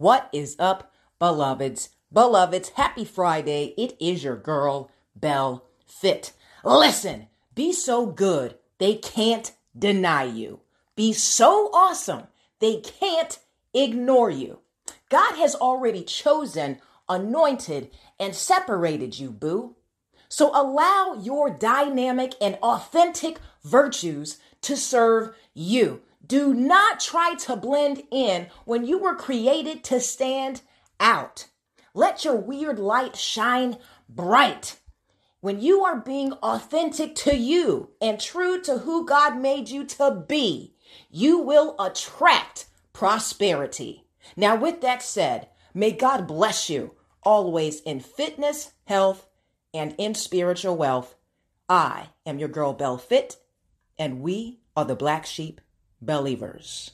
What is up, beloveds? Beloveds, happy Friday. It is your girl, Bell Fit. Listen, be so good, they can't deny you. Be so awesome, they can't ignore you. God has already chosen, anointed, and separated you, boo. So allow your dynamic and authentic virtues to serve you. Do not try to blend in when you were created to stand out. Let your weird light shine bright. When you are being authentic to you and true to who God made you to be, you will attract prosperity. Now, with that said, may God bless you always in fitness, health, and in spiritual wealth. I am your girl, Bell Fit, and we are the Black Sheep Believers.